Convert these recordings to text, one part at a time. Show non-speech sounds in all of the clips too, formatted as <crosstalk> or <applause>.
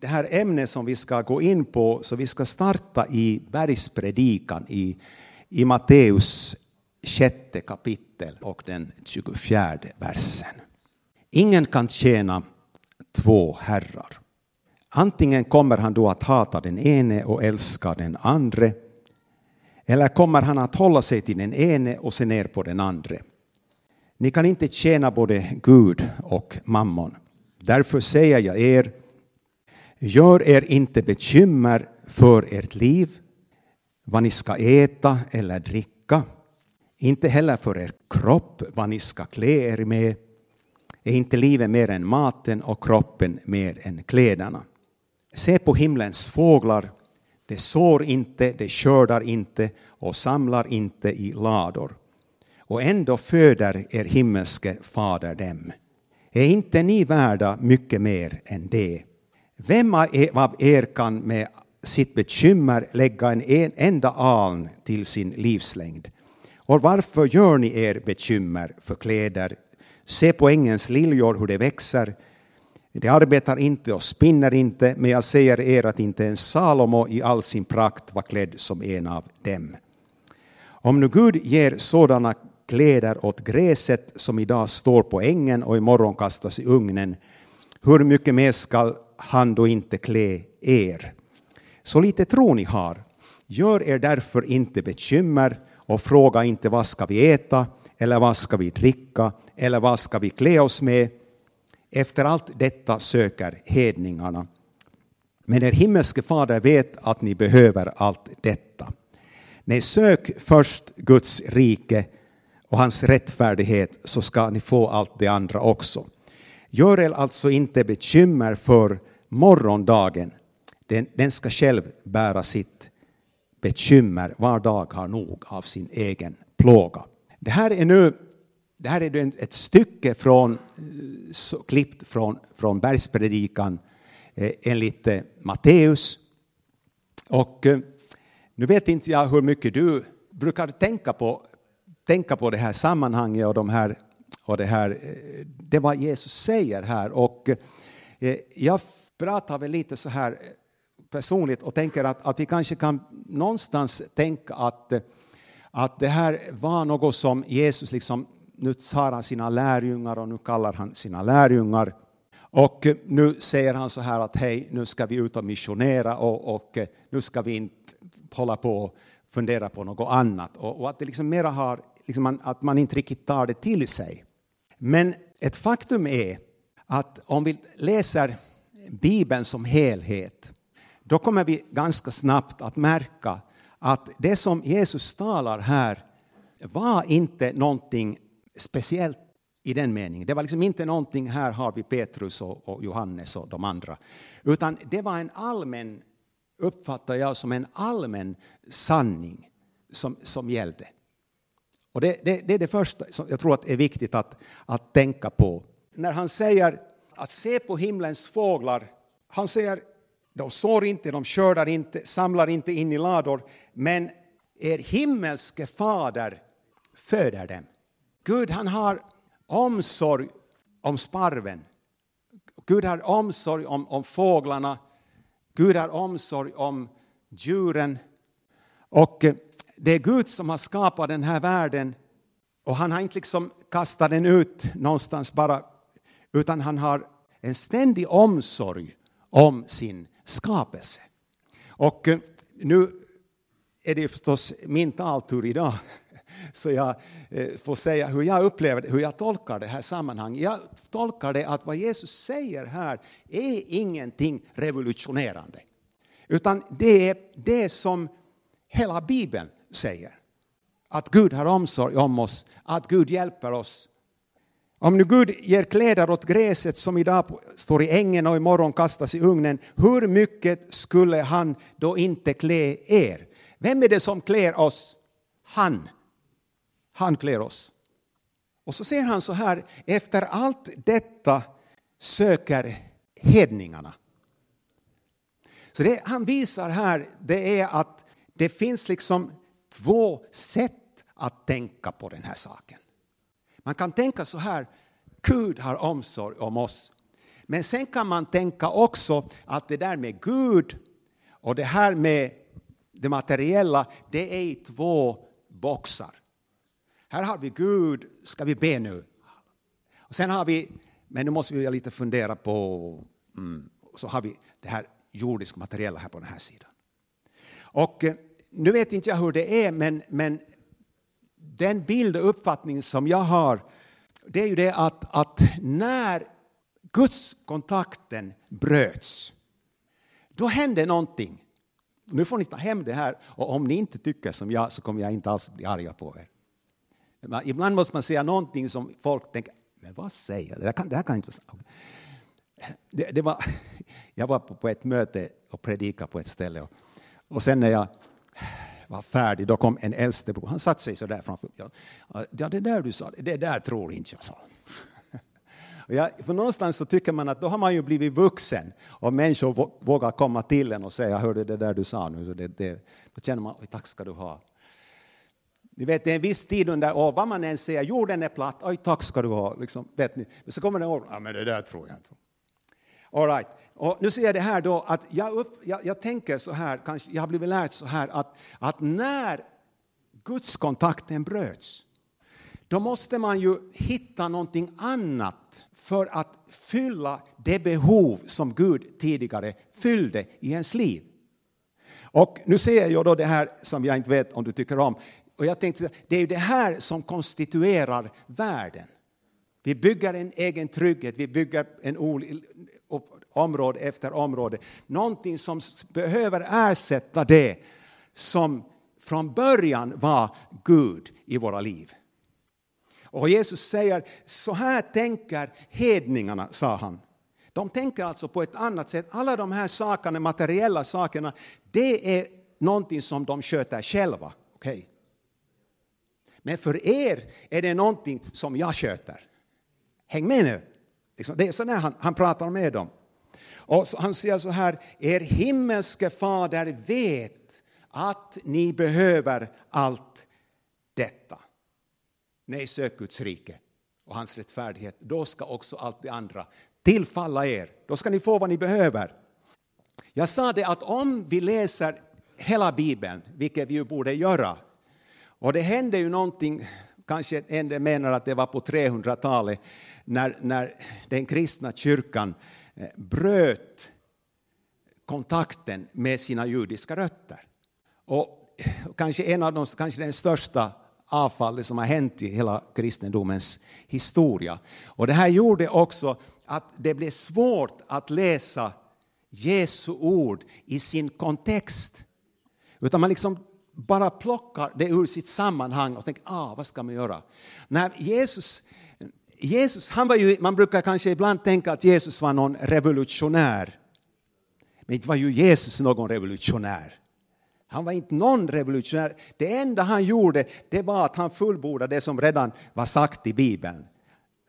det här ämnet som vi ska gå in på, så vi ska starta i bergspredikan i, i Matteus sjätte kapitel och den 24 versen. Ingen kan tjäna två herrar. Antingen kommer han då att hata den ene och älska den andre, eller kommer han att hålla sig till den ene och se ner på den andre. Ni kan inte tjäna både Gud och mammon. Därför säger jag er, gör er inte bekymmer för ert liv, vad ni ska äta eller dricka, inte heller för er kropp, vad ni ska klä er med. Är inte livet mer än maten och kroppen mer än kläderna? Se på himlens fåglar, de sår inte, de skördar inte och samlar inte i lador. Och ändå föder er himmelske fader dem. Är inte ni värda mycket mer än det? Vem e- av er kan med sitt bekymmer lägga en enda aln till sin livslängd? Och varför gör ni er bekymmer för kläder? Se på ängens liljor hur de växer. De arbetar inte och spinner inte, men jag säger er att inte ens Salomo i all sin prakt var klädd som en av dem. Om nu Gud ger sådana kläder åt gräset som idag står på ängen och imorgon kastas i ugnen, hur mycket mer skall han då inte klä er? Så lite tro ni har. Gör er därför inte bekymmer och fråga inte vad ska vi äta eller vad ska vi dricka eller vad ska vi klä oss med. Efter allt detta söker hedningarna. Men er himmelske fader vet att ni behöver allt detta. Nej, sök först Guds rike och hans rättfärdighet så ska ni få allt det andra också. Gör er alltså inte bekymmer för morgondagen. Den, den ska själv bära sitt bekymmer. Var dag har nog av sin egen plåga. Det här är nu det här är ett stycke från, eh, så, klippt från, från bergspredikan eh, enligt eh, Matteus. Och eh, nu vet inte jag hur mycket du brukar tänka på, tänka på det här sammanhanget och, de här, och det, här, eh, det vad Jesus säger här. Och eh, jag pratar väl lite så här eh, personligt och tänker att, att vi kanske kan någonstans tänka att, eh, att det här var något som Jesus liksom, nu tar han sina lärjungar och nu kallar han sina lärjungar och eh, nu säger han så här att hej, nu ska vi ut och missionera och, och nu ska vi inte hålla på och fundera på något annat och, och att det liksom mera har, liksom att man inte riktigt tar det till sig. Men ett faktum är att om vi läser Bibeln som helhet då kommer vi ganska snabbt att märka att det som Jesus talar här var inte någonting speciellt i den meningen. Det var liksom inte någonting, här har vi Petrus och, och Johannes och de andra. Utan det var en allmän, uppfattar jag som en allmän sanning som, som gällde. Och det, det, det är det första som jag tror att är viktigt att, att tänka på. När han säger att se på himlens fåglar, han säger de sår inte, de skördar inte, samlar inte in i lador, men er himmelske fader föder dem. Gud han har omsorg om sparven. Gud har omsorg om, om fåglarna. Gud har omsorg om djuren. Och eh, det är Gud som har skapat den här världen och han har inte liksom kastat den ut någonstans bara utan han har en ständig omsorg om sin skapelse. Och eh, nu är det förstås min taltur idag, <laughs> så jag eh, får säga hur jag upplever det, hur jag tolkar det här sammanhanget. Jag tolkar det att vad Jesus säger här är ingenting revolutionerande, utan det är det som hela Bibeln säger. Att Gud har omsorg om oss, att Gud hjälper oss om nu Gud ger kläder åt gräset som idag står i ängen och imorgon kastas i ugnen, hur mycket skulle han då inte klä er? Vem är det som klär oss? Han. Han klär oss. Och så säger han så här, efter allt detta söker hedningarna. Så det han visar här, det är att det finns liksom två sätt att tänka på den här saken. Man kan tänka så här, Gud har omsorg om oss. Men sen kan man tänka också att det där med Gud och det här med det materiella, det är i två boxar. Här har vi Gud, ska vi be nu? Och sen har vi, men nu måste vi lite fundera på, mm, så har vi det här jordiska materiella här på den här sidan. Och eh, nu vet inte jag hur det är, men, men den bild och uppfattning som jag har, det är ju det att, att när Guds kontakten bröts, då hände någonting. Nu får ni ta hem det här och om ni inte tycker som jag så kommer jag inte alls bli arga på er. Ibland måste man säga någonting som folk tänker, men vad säger jag? Det, kan, det här kan inte vara det, det var, Jag var på ett möte och predikade på ett ställe och, och sen när jag var färdig, då kom en äldstebror. Han satte sig så där framför mig. Ja, det där du sa, det där tror inte jag, sa <laughs> Ja, för någonstans så tycker man att då har man ju blivit vuxen och människor vågar komma till en och säga, jag hörde det där du sa nu. Så det, det, då känner man, tack ska du ha. Ni vet, det är en viss tid under året, vad man än säger, jorden är platt, oj tack ska du ha. Liksom, vet ni. Men så kommer det år, ja men det där tror jag inte. All right. Och nu ser jag det här då att jag, upp, jag, jag, tänker så här, kanske, jag har blivit lärt så här att, att när gudskontakten bröts, då måste man ju hitta någonting annat för att fylla det behov som Gud tidigare fyllde i ens liv. Och nu ser jag då det här som jag inte vet om du tycker om. Och jag tänkte, det är ju det här som konstituerar världen. Vi bygger en egen trygghet, vi bygger en område efter område. Någonting som behöver ersätta det som från början var Gud i våra liv. Och Jesus säger, så här tänker hedningarna, sa han. De tänker alltså på ett annat sätt. Alla de här sakerna, materiella sakerna, det är någonting som de sköter själva. Okay? Men för er är det någonting som jag sköter. Häng med nu. Liksom, det är så när han, han pratar med dem. Och han säger så här, er himmelske fader vet att ni behöver allt detta. Nej, sök Guds rike och hans rättfärdighet. Då ska också allt det andra tillfalla er. Då ska ni få vad ni behöver. Jag sa det att om vi läser hela Bibeln, vilket vi ju borde göra, och det hände ju någonting, kanske en del menar att det var på 300-talet, när, när den kristna kyrkan eh, Eh, bröt kontakten med sina judiska rötter. Och kanske en av de, kanske den största avfallet som har hänt i hela kristendomens historia. Och det här gjorde också att det blev svårt att läsa Jesu ord i sin kontext. Utan man liksom bara plockar det ur sitt sammanhang och tänker, ah, vad ska man göra? När Jesus, Jesus han var ju, man brukar kanske ibland tänka att Jesus var någon revolutionär. Men inte var ju Jesus någon revolutionär. Han var inte någon revolutionär. Det enda han gjorde det var att han fullbordade det som redan var sagt i Bibeln.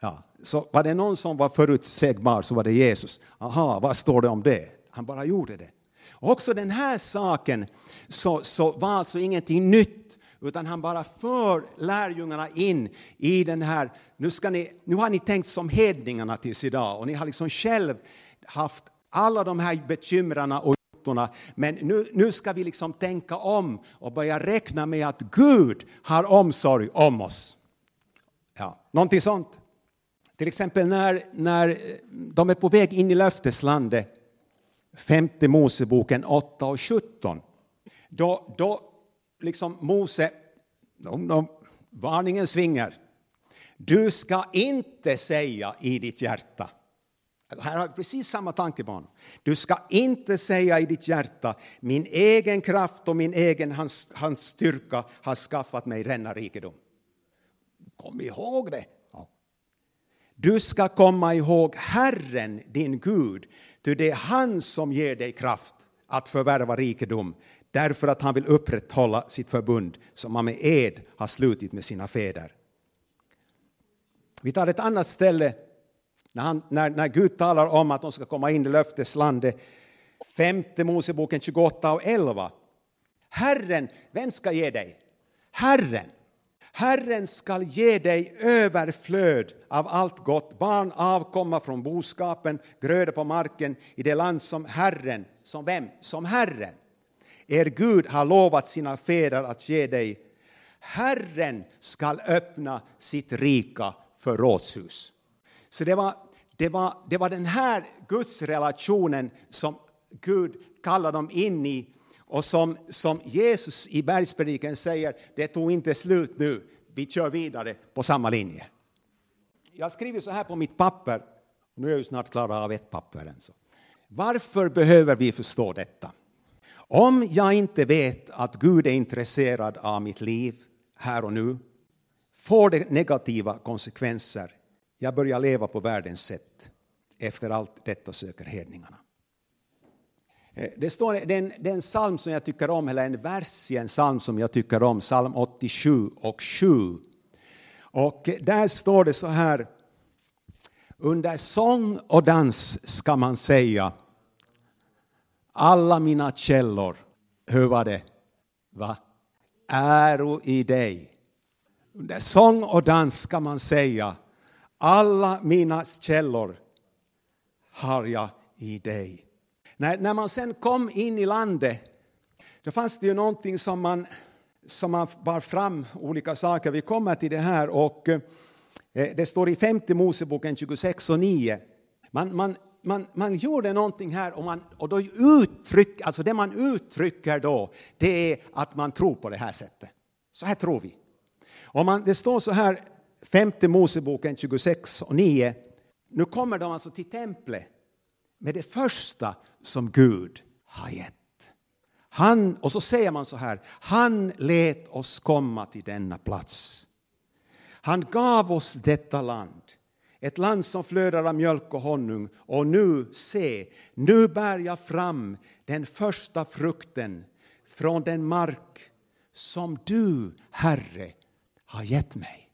Ja, så var det någon som var förutsägbar så var det Jesus. Aha, vad står det om det? Han bara gjorde det. också den här saken så, så var alltså ingenting nytt utan han bara för lärjungarna in i den här, nu, ska ni, nu har ni tänkt som hedningarna tills idag och ni har liksom själv haft alla de här bekymren och jottorna. Men nu, nu ska vi liksom tänka om och börja räkna med att Gud har omsorg om oss. Ja, någonting sånt. Till exempel när, när eh, de är på väg in i löfteslandet, femte Moseboken 8 och 17. Då, då liksom Mose, de, de, varningen svingar. Du ska inte säga i ditt hjärta. Här har vi precis samma tankebana. Du ska inte säga i ditt hjärta, min egen kraft och min egen hans, hans styrka har skaffat mig denna rikedom. Kom ihåg det. Ja. Du ska komma ihåg Herren, din Gud, ty det är han som ger dig kraft att förvärva rikedom därför att han vill upprätthålla sitt förbund som han med ed har slutit med sina fäder. Vi tar ett annat ställe när, han, när, när Gud talar om att de ska komma in i löfteslandet, femte Moseboken 28 och 11. Herren, vem ska ge dig? Herren. Herren skall ge dig överflöd av allt gott, barn avkomma från boskapen, gröda på marken i det land som Herren, som vem? Som Herren, er Gud har lovat sina fäder att ge dig. Herren skall öppna sitt rika förrådshus. Så det var, det, var, det var den här gudsrelationen som Gud kallade dem in i och som, som Jesus i bergspredikan säger, det tog inte slut nu, vi kör vidare på samma linje. Jag skriver så här på mitt papper, nu är jag ju snart klar av ett papper än så. Varför behöver vi förstå detta? Om jag inte vet att Gud är intresserad av mitt liv här och nu får det negativa konsekvenser. Jag börjar leva på världens sätt. Efter allt detta söker hedningarna. Eh, det, står, den, är en, psalm som jag tycker om, eller en vers i en psalm som jag tycker om, psalm 87 och 7. Och där står det så här, under sång och dans ska man säga, alla mina källor, hur var det? Va? Äro i dig. Under sång och dans ska man säga, alla mina källor har jag i dig. När, när man sen kom in i landet, då fanns det ju någonting som man, som man bar fram, olika saker. Vi kommer till det här och eh, det står i femte Moseboken 26 och 9. Man, man, man, man gjorde någonting här och, man, och då uttryck, alltså det man uttrycker då, det är att man tror på det här sättet. Så här tror vi. Och man, det står så här, femte Moseboken 26 och 9. Nu kommer de alltså till templet med det första som Gud har gett. Han, och så säger man så här, han lät oss komma till denna plats. Han gav oss detta land, ett land som flödar av mjölk och honung. Och nu, se, nu bär jag fram den första frukten från den mark som du, Herre, har gett mig.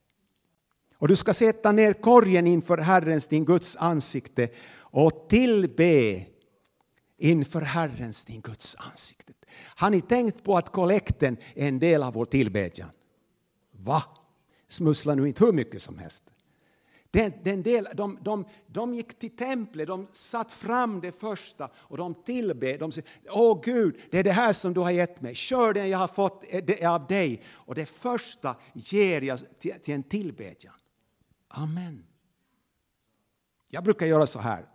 Och du ska sätta ner korgen inför Herrens, din Guds ansikte och tillbe inför Herrens, din Guds ansikte. Har ni tänkt på att kollekten är en del av vår tillbedjan? Va? Smussla nu inte hur mycket som helst. Den, den del, de, de, de gick till templet, de satt fram det första och de tillbed. De sa, Åh Gud, det är det här som du har gett mig. Kör den jag har fått eh, är av dig. Och det första ger jag till, till en tillbedjan. Amen. Jag brukar göra så här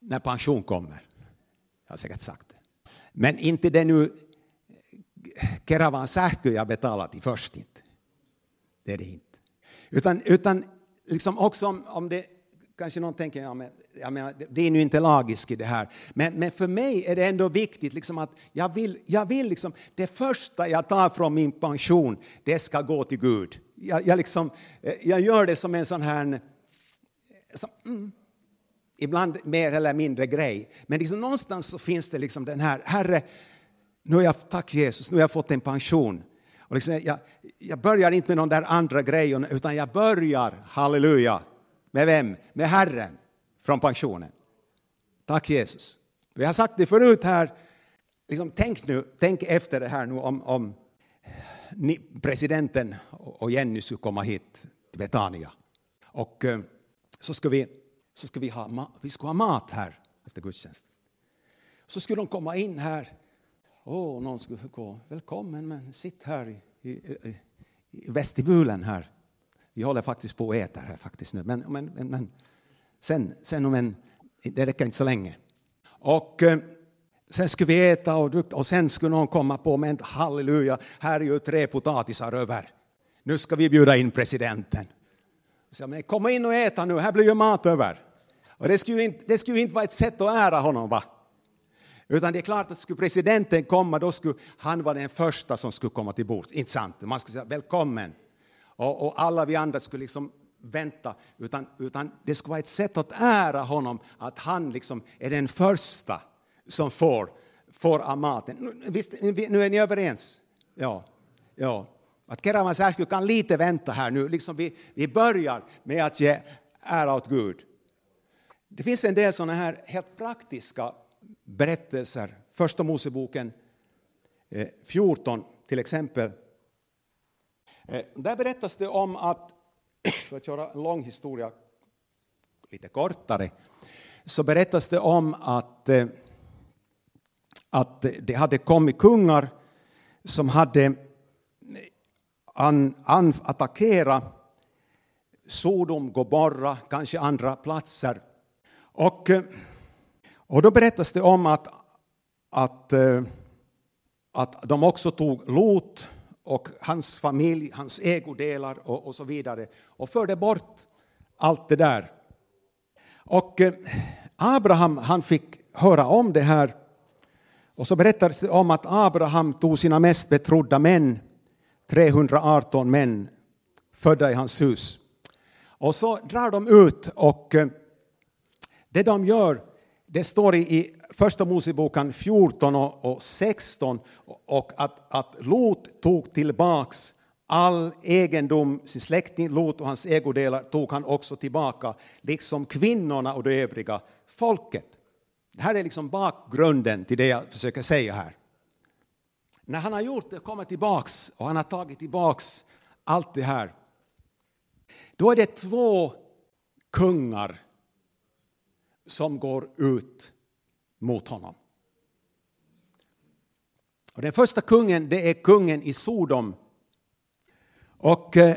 när pension kommer. Jag har säkert sagt det. Men inte det nu eh, Keravan sähkö jag betalar till först inte. Det är det inte. Utan, utan liksom också om, om det kanske någon tänker, ja, men, jag menar, det är nu inte lagiskt i det här. Men, men för mig är det ändå viktigt liksom att jag vill, jag vill liksom, det första jag tar från min pension, det ska gå till Gud. Jag, jag, liksom, eh, jag gör det som en sån här, som, mm, ibland mer eller mindre grej. Men liksom någonstans så finns det liksom den här, Herre, nu har jag, tack Jesus, nu har jag fått en pension. Och liksom jag, jag börjar inte med någon där andra grejen, utan jag börjar, halleluja, med vem? Med Herren från pensionen. Tack Jesus. Vi har sagt det förut här, liksom, tänk nu, tänk efter det här nu om, om presidenten och Jenny skulle komma hit till Betania. Och eh, så skulle vi, så ska vi, ha, vi ska ha mat här efter gudstjänsten. Så skulle de komma in här. Åh, oh, någon skulle gå, välkommen, men sitt här i, i, i vestibulen här. Vi håller faktiskt på att äta här faktiskt nu, men, men, men sen, sen om en, det räcker inte så länge. Och eh, sen skulle vi äta och, dricka och sen skulle någon komma på, men halleluja, här är ju tre potatisar över. Nu ska vi bjuda in presidenten. Så, men kom in och äta nu, här blir ju mat över. Och det skulle, inte, det skulle inte vara ett sätt att ära honom, va? Utan det är klart att skulle presidenten komma, då skulle han vara den första som skulle komma till bords. Inte sant? Man skulle säga välkommen. Och, och alla vi andra skulle liksom vänta, utan, utan det skulle vara ett sätt att ära honom, att han liksom är den första som får, får av maten. Visst, nu är ni överens? Ja. ja. Att Keravan kan lite vänta här nu, liksom vi, vi börjar med att ge ära åt Gud. Det finns en del sådana här helt praktiska berättelser. Första Moseboken eh, 14 till exempel. Eh, där berättas det om att, <clears throat> för att köra en lång historia lite kortare, så berättas det om att, eh, att det hade kommit kungar som hade an, an, attackerat Sodom, Gomorra, kanske andra platser. Och, och då berättas det om att, att, eh, att de också tog Lot och hans familj, hans ägodelar och, och så vidare och förde bort allt det där. Och eh, Abraham han fick höra om det här och så berättades det om att Abraham tog sina mest betrodda män, 318 män födda i hans hus. Och så drar de ut och eh, det de gör, det står i första Moseboken 14 och 16 och att, att Lot tog tillbaks all egendom, sin släkting Lot och hans ägodelar tog han också tillbaka, liksom kvinnorna och det övriga folket. Det här är liksom bakgrunden till det jag försöker säga här. När han har gjort det, kommit tillbaks och han har tagit tillbaks allt det här, då är det två kungar som går ut mot honom. Och den första kungen det är kungen i Sodom. Och eh,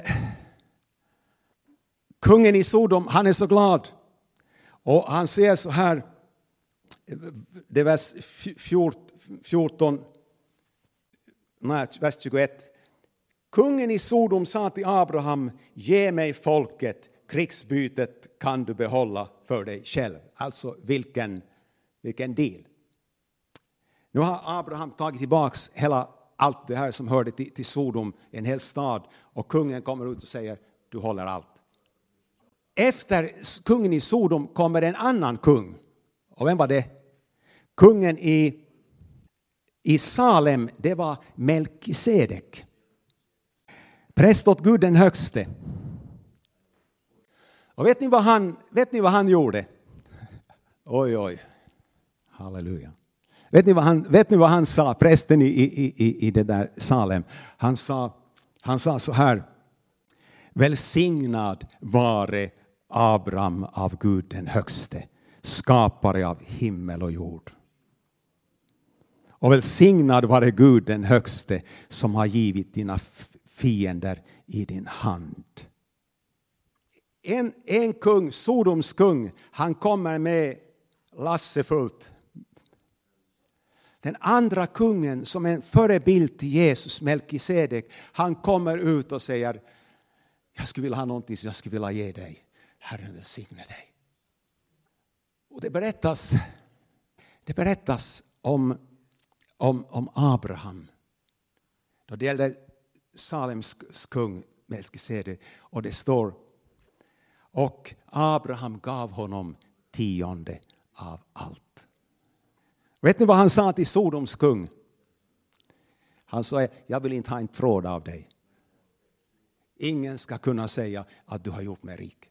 kungen i Sodom han är så glad. Och han säger så här, det är vers 14, nej, vers 21. Kungen i Sodom sa till Abraham, ge mig folket, krigsbytet kan du behålla för dig själv. Alltså vilken, vilken deal. Nu har Abraham tagit tillbaka hela allt det här som hörde till, till Sodom, en hel stad, och kungen kommer ut och säger du håller allt. Efter kungen i Sodom kommer en annan kung. Och vem var det? Kungen i, i Salem, det var Melkisedek. Präst åt Gud den högste. Och vet ni vad han, vet ni vad han gjorde? Oj, oj. Halleluja. Vet ni vad han, vet ni vad han sa, prästen i, i, i, i det där Salem? Han sa, han sa så här. Välsignad vare Abraham av Gud den högste, skapare av himmel och jord. Och välsignad vare Gud den högste som har givit dina fiender i din hand. En, en kung, Sodoms kung, han kommer med lasse fullt. Den andra kungen som är en förebild till Jesus, Melkisedek, han kommer ut och säger jag skulle vilja ha någonting som jag skulle vilja ge dig. Herren välsigne dig. Och det berättas, det berättas om, om, om Abraham. Då det gällde Salems kung Melkisedek och det står och Abraham gav honom tionde av allt. Vet ni vad han sa till Sodoms kung? Han sa, jag vill inte ha en tråd av dig. Ingen ska kunna säga att du har gjort mig rik.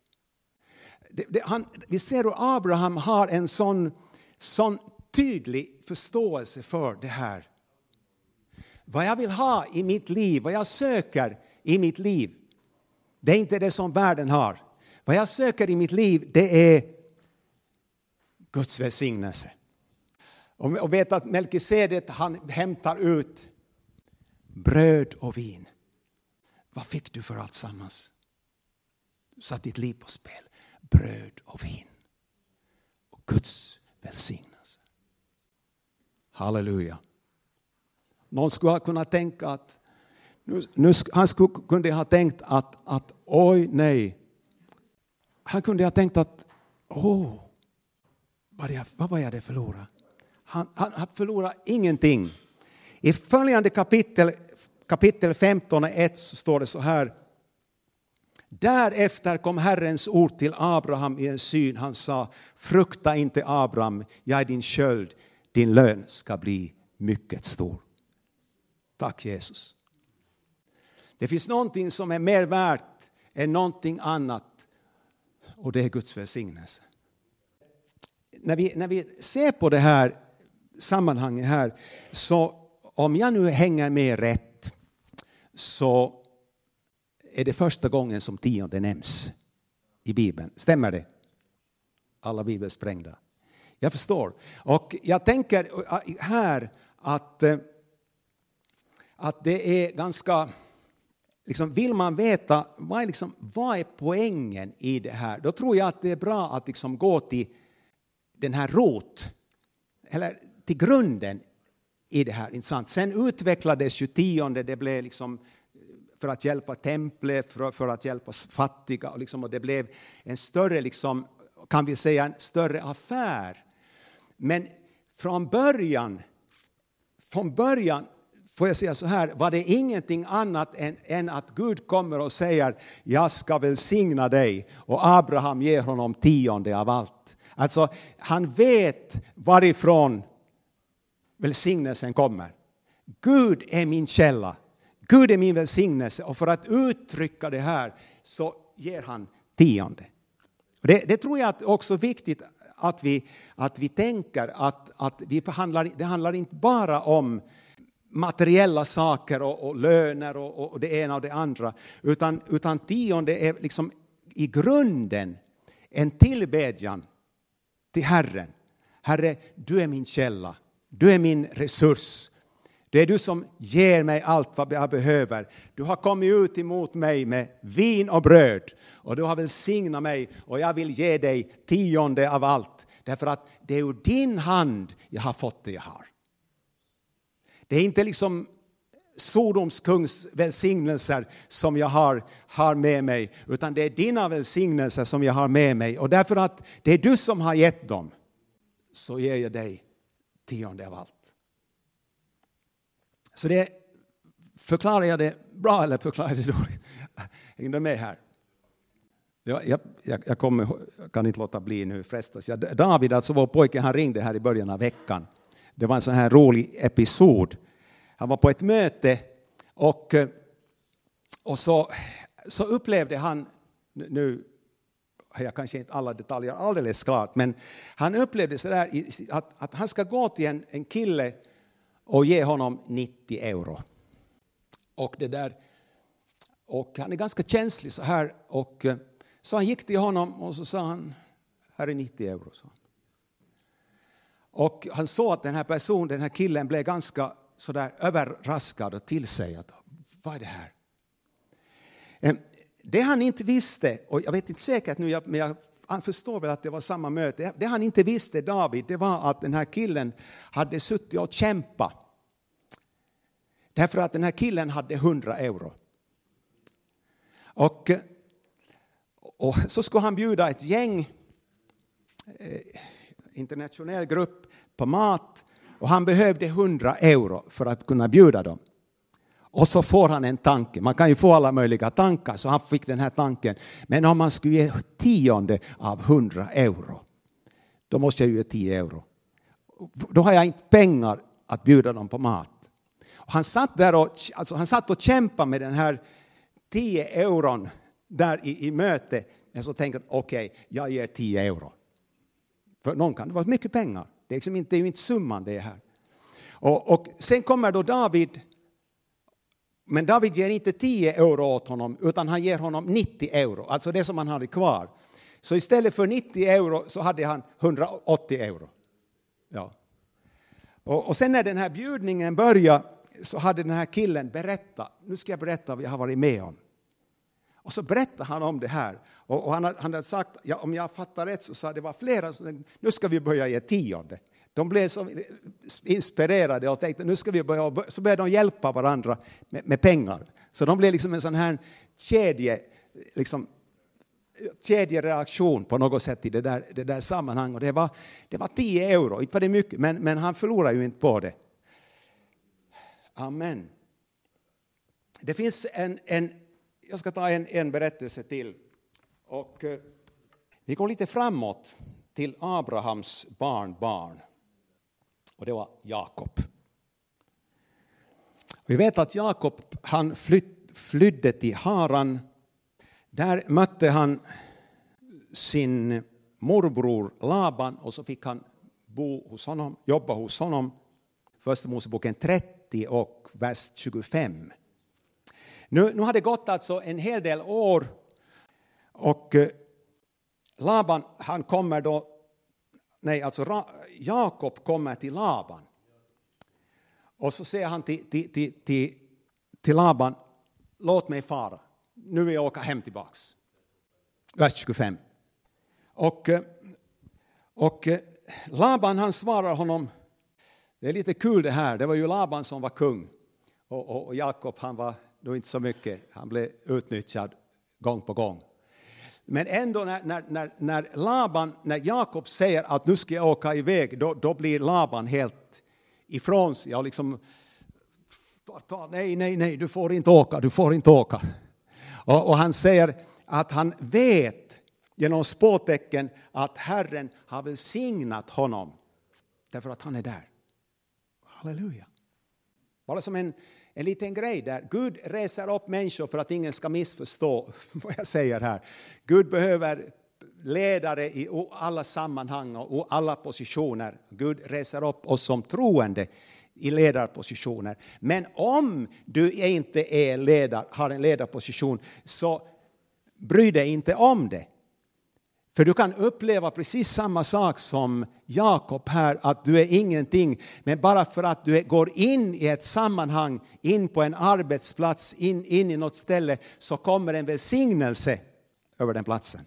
Det, det, han, vi ser hur Abraham har en sån, sån tydlig förståelse för det här. Vad jag vill ha i mitt liv, vad jag söker i mitt liv, det är inte det som världen har. Vad jag söker i mitt liv, det är Guds välsignelse. Och vet att Melkisedet, han hämtar ut bröd och vin. Vad fick du för allt sammans? Du satt ditt liv på spel. Bröd och vin. Och Guds välsignelse. Halleluja. Någon skulle ha kunnat tänka att nu, nu, han skulle, kunde ha tänkt att, att oj nej. Han kunde ha tänkt att åh, vad, jag, vad var jag det förlorade? Han, han, han förlorade ingenting. I följande kapitel, kapitel 15 och 1 står det så här. Därefter kom Herrens ord till Abraham i en syn. Han sa, frukta inte Abraham, jag är din köld, din lön ska bli mycket stor. Tack Jesus. Det finns någonting som är mer värt än någonting annat och det är Guds välsignelse. När vi, när vi ser på det här sammanhanget här, så om jag nu hänger med rätt så, är det första gången som tionde nämns i Bibeln. Stämmer det? Alla bibelsprängda. Jag förstår. Och jag tänker eh, här att, eh, att det är ganska... Liksom, vill man veta vad är, liksom, vad är poängen i det här, då tror jag att det är bra att liksom gå till den här rot, eller till grunden i det här. Intressant. Sen utvecklades ju tionde, det blev liksom eh, för att hjälpa templet, för, för att hjälpa fattiga. Och, liksom, och det blev en större, liksom, kan vi säga, en större affär. Men från början, från början får jag säga så här, var det ingenting annat än, än, att Gud kommer och säger jag ska välsigna dig och Abraham ger honom tionde av allt. Alltså han vet varifrån välsignelsen kommer. Gud är min källa. Gud är min välsignelse och för att uttrycka det här så ger han tionde. Det, det tror jag är också viktigt att vi, att vi tänker att, att vi behandlar, det handlar inte bara om materiella saker och, och löner och, och, det ena och det andra, utan, utan tionde är liksom i grunden en tillbedjan till Herren. Herre, du är min källa, du är min resurs, det är du som ger mig allt vad jag behöver. Du har kommit ut emot mig med vin och bröd och du har välsignat mig och jag vill ge dig tionde av allt. Därför att det är ur din hand jag har fått det jag har. Det är inte liksom Sodoms kungs välsignelser som jag har, har med mig, utan det är dina välsignelser som jag har med mig. Och därför att det är du som har gett dem, så ger jag dig tionde av allt. Så det förklarar jag det bra eller förklarar jag det dåligt? <laughs> Hänger du med här? Jag, jag, jag, kommer, jag kan inte låta bli nu frestas. Jag, David, alltså vår pojke, han ringde här i början av veckan. Det var en sån här rolig episod. Han var på ett möte och, eh, och så, så upplevde han, nu har jag kanske inte alla detaljer alldeles klart, men han upplevde så där att, att han ska gå till en, en kille och ge honom 90 euro. Och, det där, och han är ganska känslig så här. Och, eh, så han gick till honom och så sa han, här är 90 euro. Så. Och han såg att den här personen, den här killen blev ganska sådär överraskad och till sig att vad är det här? Ehm, det han inte visste, och jag vet inte säkert nu, men jag han förstår väl att det var samma möte. Det han inte visste, David, det var att den här killen hade suttit och kämpat. Därför att den här killen hade 100 euro. Och, och så skulle han bjuda ett gäng, eh, internationell grupp, på mat. Och han behövde 100 euro för att kunna bjuda dem. Och så får han en tanke. Man kan ju få alla möjliga tankar, så han fick den här tanken. Men om man skulle ge tionde av 100 euro, då måste jag ju ge 10 euro. Då har jag inte pengar att bjuda dem på mat. Och han, satt där och, alltså han satt och kämpade med den här 10 euron där i, i möte. Men så tänkte han, okej, okay, jag ger 10 euro. För någon kan det vara mycket pengar. Det är, liksom inte, det är ju inte summan det är här. Och, och sen kommer då David men David ger inte 10 euro åt honom, utan han ger honom 90 euro, alltså det som han hade kvar. Så istället för 90 euro så hade han 180 euro. Ja. Och, och sen när den här bjudningen började så hade den här killen berättat, nu ska jag berätta vad jag har varit med om. Och så berättade han om det här. Och, och han, han hade sagt, ja, om jag fattar rätt så sa det var flera som nu ska vi börja ge tionde. De blev så inspirerade och tänkte nu ska vi börja, så började de hjälpa varandra med, med pengar. Så de blev liksom en sån här kedje, liksom, kedjereaktion på något sätt i det där, det där sammanhanget. Det var, det var 10 euro, inte var det mycket, men, men han förlorade ju inte på det. Amen. Det finns en, en jag ska ta en, en berättelse till. Och, eh, vi går lite framåt till Abrahams barnbarn och det var Jakob. Vi vet att Jakob han flytt, flydde till Haran. Där mötte han sin morbror Laban och så fick han bo hos honom, jobba hos honom. Första Moseboken 30 och vers 25. Nu, nu har det gått alltså en hel del år och eh, Laban han kommer då, nej alltså Jakob kommer till Laban. Och så säger han till, till, till, till, till Laban, låt mig fara, nu vill jag åka hem tillbaks. Vers 25. Och, eh, och eh, Laban han svarar honom, det är lite kul det här, det var ju Laban som var kung och, och, och Jakob han var då inte så mycket, han blev utnyttjad gång på gång. Men ändå när, när, när, när Laban, när Jakob säger att nu ska jag åka iväg, då, då blir Laban helt ifrån sig och liksom nej, nej, nej, du får inte åka, du får inte åka. Och, och han säger att han vet genom spåtecken att Herren har välsignat honom därför att han är där. Halleluja. Bara som en, en liten grej där. Gud reser upp människor för att ingen ska missförstå <laughs> vad jag säger här. Gud behöver ledare i alla sammanhang och alla positioner. Gud reser upp oss som troende i ledarpositioner. Men om du inte är ledar, har en ledarposition så bry dig inte om det. För du kan uppleva precis samma sak som Jakob här, att du är ingenting. Men bara för att du går in i ett sammanhang, in på en arbetsplats, in, in i något ställe, så kommer en välsignelse över den platsen.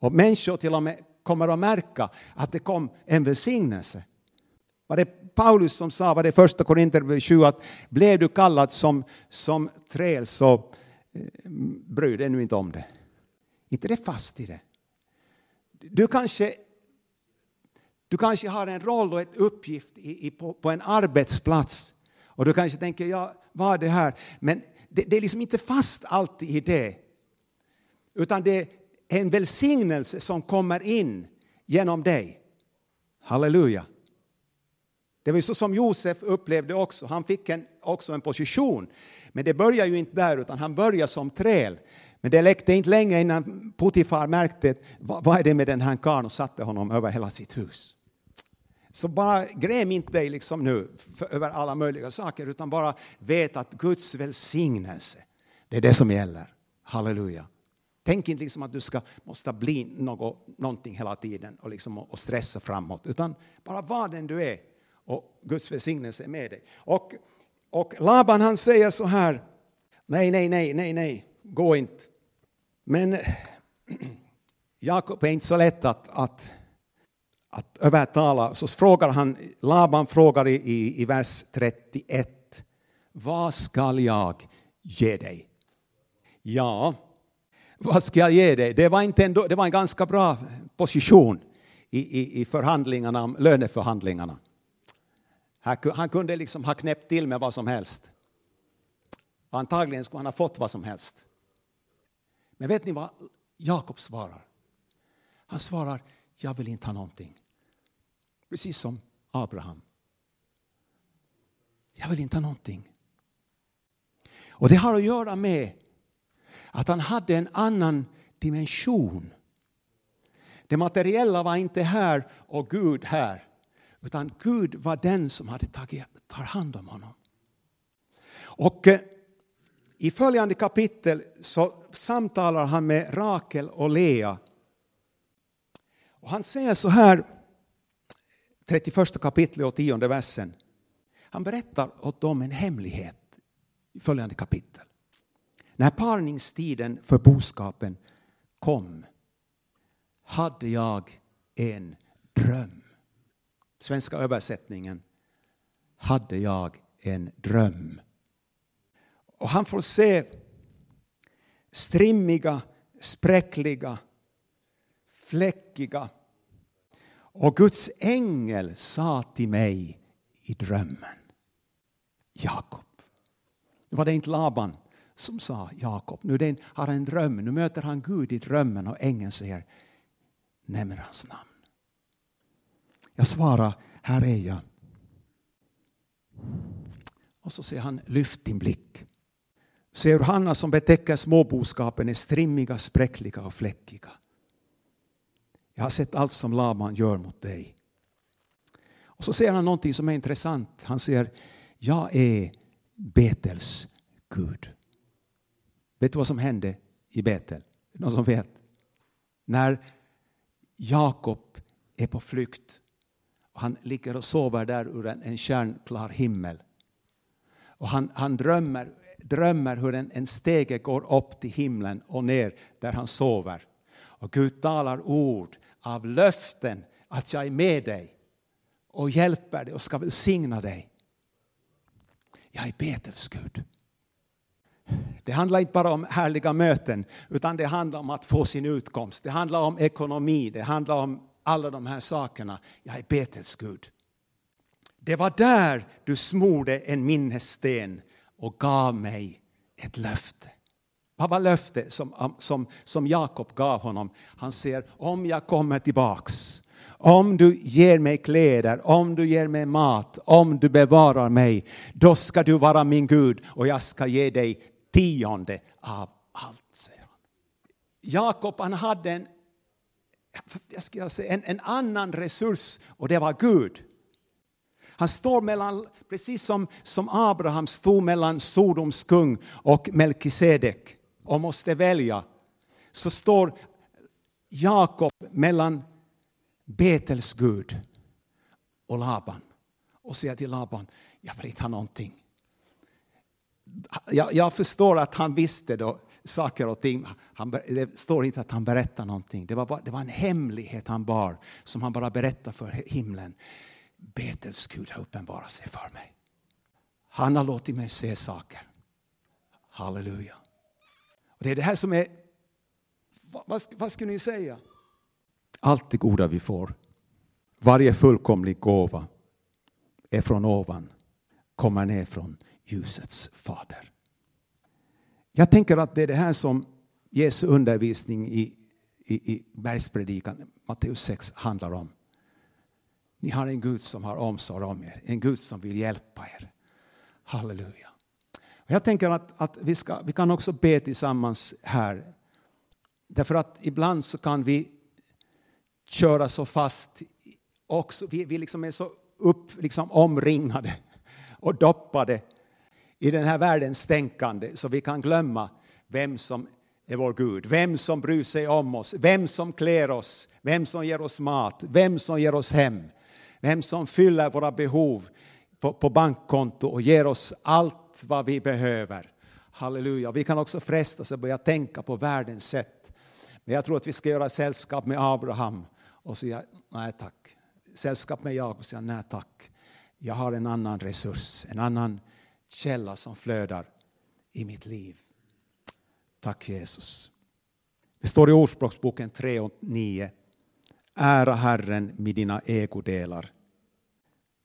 Och människor till och med kommer att märka att det kom en välsignelse. Var det Paulus som sa, var det första Korinther 7, att blev du kallad som, som träl så eh, bry dig nu inte om det. Inte det fast i det. Du kanske, du kanske har en roll och en uppgift i, i, på, på, en arbetsplats. Och du kanske tänker, ja, vad är det här? Men det, det är liksom inte fast alltid i det. Utan det är en välsignelse som kommer in genom dig. Halleluja. Det var så som Josef upplevde också. Han fick en, också en position. Men det börjar ju inte där, utan han börjar som träl. Men det läckte inte länge innan Potifar märkte vad, vad är det med den här karln och satte honom över hela sitt hus. Så bara gräm inte dig liksom nu för, över alla möjliga saker utan bara vet att Guds välsignelse, det är det som gäller. Halleluja. Tänk inte liksom att du ska, måste bli något, någonting hela tiden och, liksom, och stressa framåt utan bara var den du är och Guds välsignelse är med dig. Och, och Laban han säger så här, nej, nej, nej, nej, nej, gå inte. Men <clears throat> Jakob är inte så lätt att, att, att övertala. Så frågar han, Laban frågar i, i, i vers 31. Vad skall jag ge dig? Ja, vad ska jag ge dig? Det var, inte en, det var en ganska bra position i, i, i förhandlingarna, löneförhandlingarna. Han kunde liksom ha knäppt till med vad som helst. Antagligen skulle han ha fått vad som helst. Men vet ni vad Jakob svarar? Han svarar, jag vill inte ha någonting. Precis som Abraham. Jag vill inte ha någonting. Och det har att göra med att han hade en annan dimension. Det materiella var inte här och Gud här. Utan Gud var den som hade tagit tar hand om honom. Och eh, i följande kapitel så samtalar han med Rakel och Lea. Och han säger så här, 31 kapitlet och 10 versen. Han berättar åt dem en hemlighet i följande kapitel. När parningstiden för boskapen kom hade jag en dröm. Svenska översättningen. Hade jag en dröm. Och han får se strimmiga, spräckliga, fläckiga. Och Guds ängel sa till mig i drömmen, Jakob. Det var det inte Laban som sa Jakob. Nu har han en dröm, nu möter han Gud i drömmen och ängeln säger, nämn hans namn. Jag svarar, här är jag. Och så säger han, lyft din blick. Se hur Hanna som betäcker småboskapen är strimmiga, spräckliga och fläckiga. Jag har sett allt som Laban gör mot dig. Och så säger han någonting som är intressant. Han säger, jag är Betels Gud. Vet du vad som hände i Betel? Någon som vet? När Jakob är på flykt och han ligger och sover där ur en, en stjärnklar himmel. Och han, han drömmer, drömmer hur en, en stege går upp till himlen och ner där han sover. Och Gud talar ord av löften att jag är med dig och hjälper dig och ska välsigna dig. Jag är Betels Gud. Det handlar inte bara om härliga möten, utan det handlar om att få sin utkomst. Det handlar om ekonomi, det handlar om alla de här sakerna. Jag är Betels Gud. Det var där du smorde en minnessten och gav mig ett löfte. Vad var löftet som, som, som Jakob gav honom? Han säger, om jag kommer tillbaks, om du ger mig kläder, om du ger mig mat, om du bevarar mig, då ska du vara min Gud och jag ska ge dig tionde av allt, säger han. Jakob han hade en, jag ska säga, en, en annan resurs och det var Gud. Han står mellan, precis som, som Abraham stod mellan Sodoms kung och Melkisedek och måste välja, så står Jakob mellan Betels Gud och Laban och säger till Laban, jag vill inte ha någonting. Jag, jag förstår att han visste då saker och ting. Han, det står inte att han berättade någonting. Det var, bara, det var en hemlighet han bar som han bara berättade för himlen. Betels Gud har uppenbarat sig för mig. Han har låtit mig se saker. Halleluja. Och det är det här som är, vad, vad skulle ni säga? Allt det goda vi får, varje fullkomlig gåva är från ovan, kommer ner från ljusets fader. Jag tänker att det är det här som Jesu undervisning i, i, i bergspredikan, Matteus 6, handlar om. Ni har en Gud som har omsorg om er, en Gud som vill hjälpa er. Halleluja. Jag tänker att, att vi, ska, vi kan också be tillsammans här. Därför att ibland så kan vi köra så fast. Också, vi, vi liksom är så upp, liksom omringade och doppade i den här världens tänkande så vi kan glömma vem som är vår Gud, vem som bryr sig om oss, vem som klär oss, vem som ger oss mat, vem som ger oss hem, vem som fyller våra behov på, på bankkonto och ger oss allt vad vi behöver. Halleluja. Vi kan också frestas att börja tänka på världens sätt. Men jag tror att vi ska göra sällskap med Abraham och säga nej tack. Sällskap med Jakob och säga nej tack. Jag har en annan resurs, en annan källa som flödar i mitt liv. Tack Jesus. Det står i Ordspråksboken 3 och 9. Ära Herren med dina ägodelar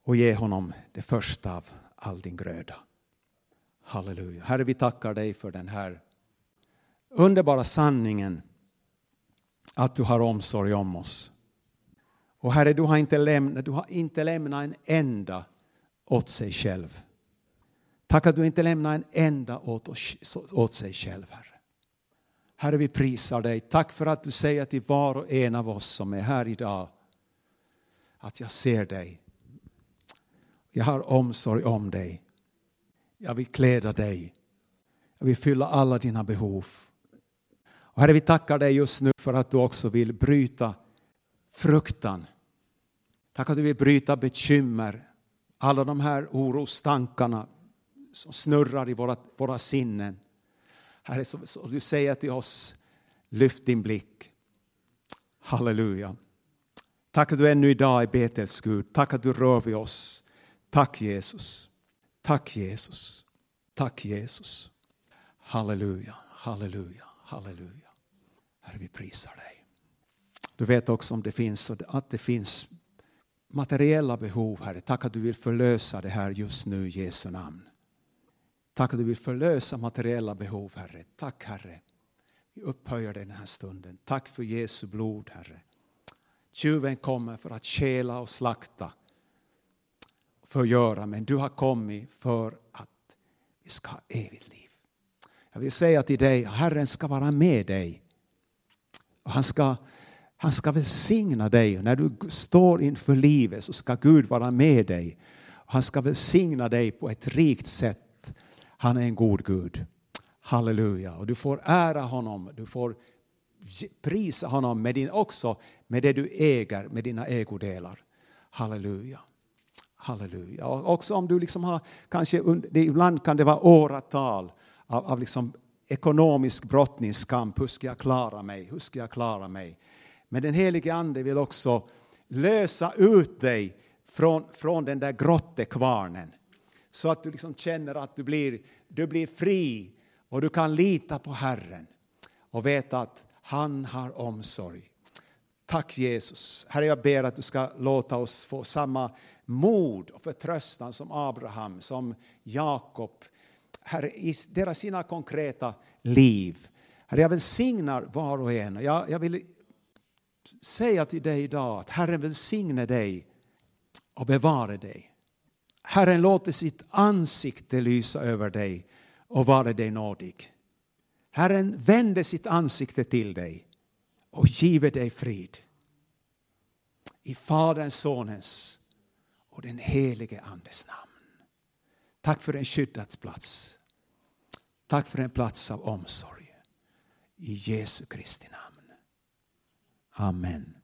och ge honom det första av all din gröda. Halleluja. Herre, vi tackar dig för den här underbara sanningen att du har omsorg om oss. Och Herre, du har inte lämnat, du har inte lämnat en enda åt sig själv. Tack att du inte lämnar en enda åt, oss, åt sig själv, Herre. Herre, vi prisar dig. Tack för att du säger till var och en av oss som är här idag att jag ser dig. Jag har omsorg om dig. Jag vill kläda dig. Jag vill fylla alla dina behov. Och Herre, vi tackar dig just nu för att du också vill bryta fruktan. Tack att du vill bryta bekymmer, alla de här orostankarna som snurrar i våra, våra sinnen. Herre, så, så du säger till oss, lyft din blick. Halleluja. Tack att du ännu idag är Betels Gud. Tack att du rör vid oss. Tack Jesus. Tack Jesus. Tack Jesus. Halleluja, halleluja, halleluja. Herre, vi prisar dig. Du vet också om det finns, att det finns materiella behov, Herre. Tack att du vill förlösa det här just nu i Jesu namn. Tack att du vill förlösa materiella behov, Herre. Tack, Herre. Vi upphöjer dig den här stunden. Tack för Jesu blod, Herre. Tjuven kommer för att stjäla och slakta, förgöra, men du har kommit för att vi ska ha evigt liv. Jag vill säga till dig, Herren ska vara med dig. Och han, ska, han ska välsigna dig. Och när du står inför livet så ska Gud vara med dig. Och han ska välsigna dig på ett rikt sätt han är en god Gud. Halleluja. Och du får ära honom, du får prisa honom med din, också med det du äger, med dina ägodelar. Halleluja. Halleluja. Och också om du liksom har, kanske ibland kan det vara åratal av, av liksom ekonomisk brottningskamp. Hur ska jag klara mig? Hur ska jag klara mig? Men den helige Ande vill också lösa ut dig från, från den där grottekvarnen. Så att du liksom känner att du blir, du blir fri och du kan lita på Herren och veta att han har omsorg. Tack Jesus. Herre, jag ber att du ska låta oss få samma mod och förtröstan som Abraham, som Jakob, Herre, i deras sina konkreta liv. Herre, jag välsignar var och en. Jag, jag vill säga till dig idag att Herren välsigne dig och bevara dig. Herren låter sitt ansikte lysa över dig och vara dig nådig. Herren vände sitt ansikte till dig och giver dig frid. I Faderns, Sonens och den helige Andes namn. Tack för en skyddad plats. Tack för en plats av omsorg. I Jesu Kristi namn. Amen.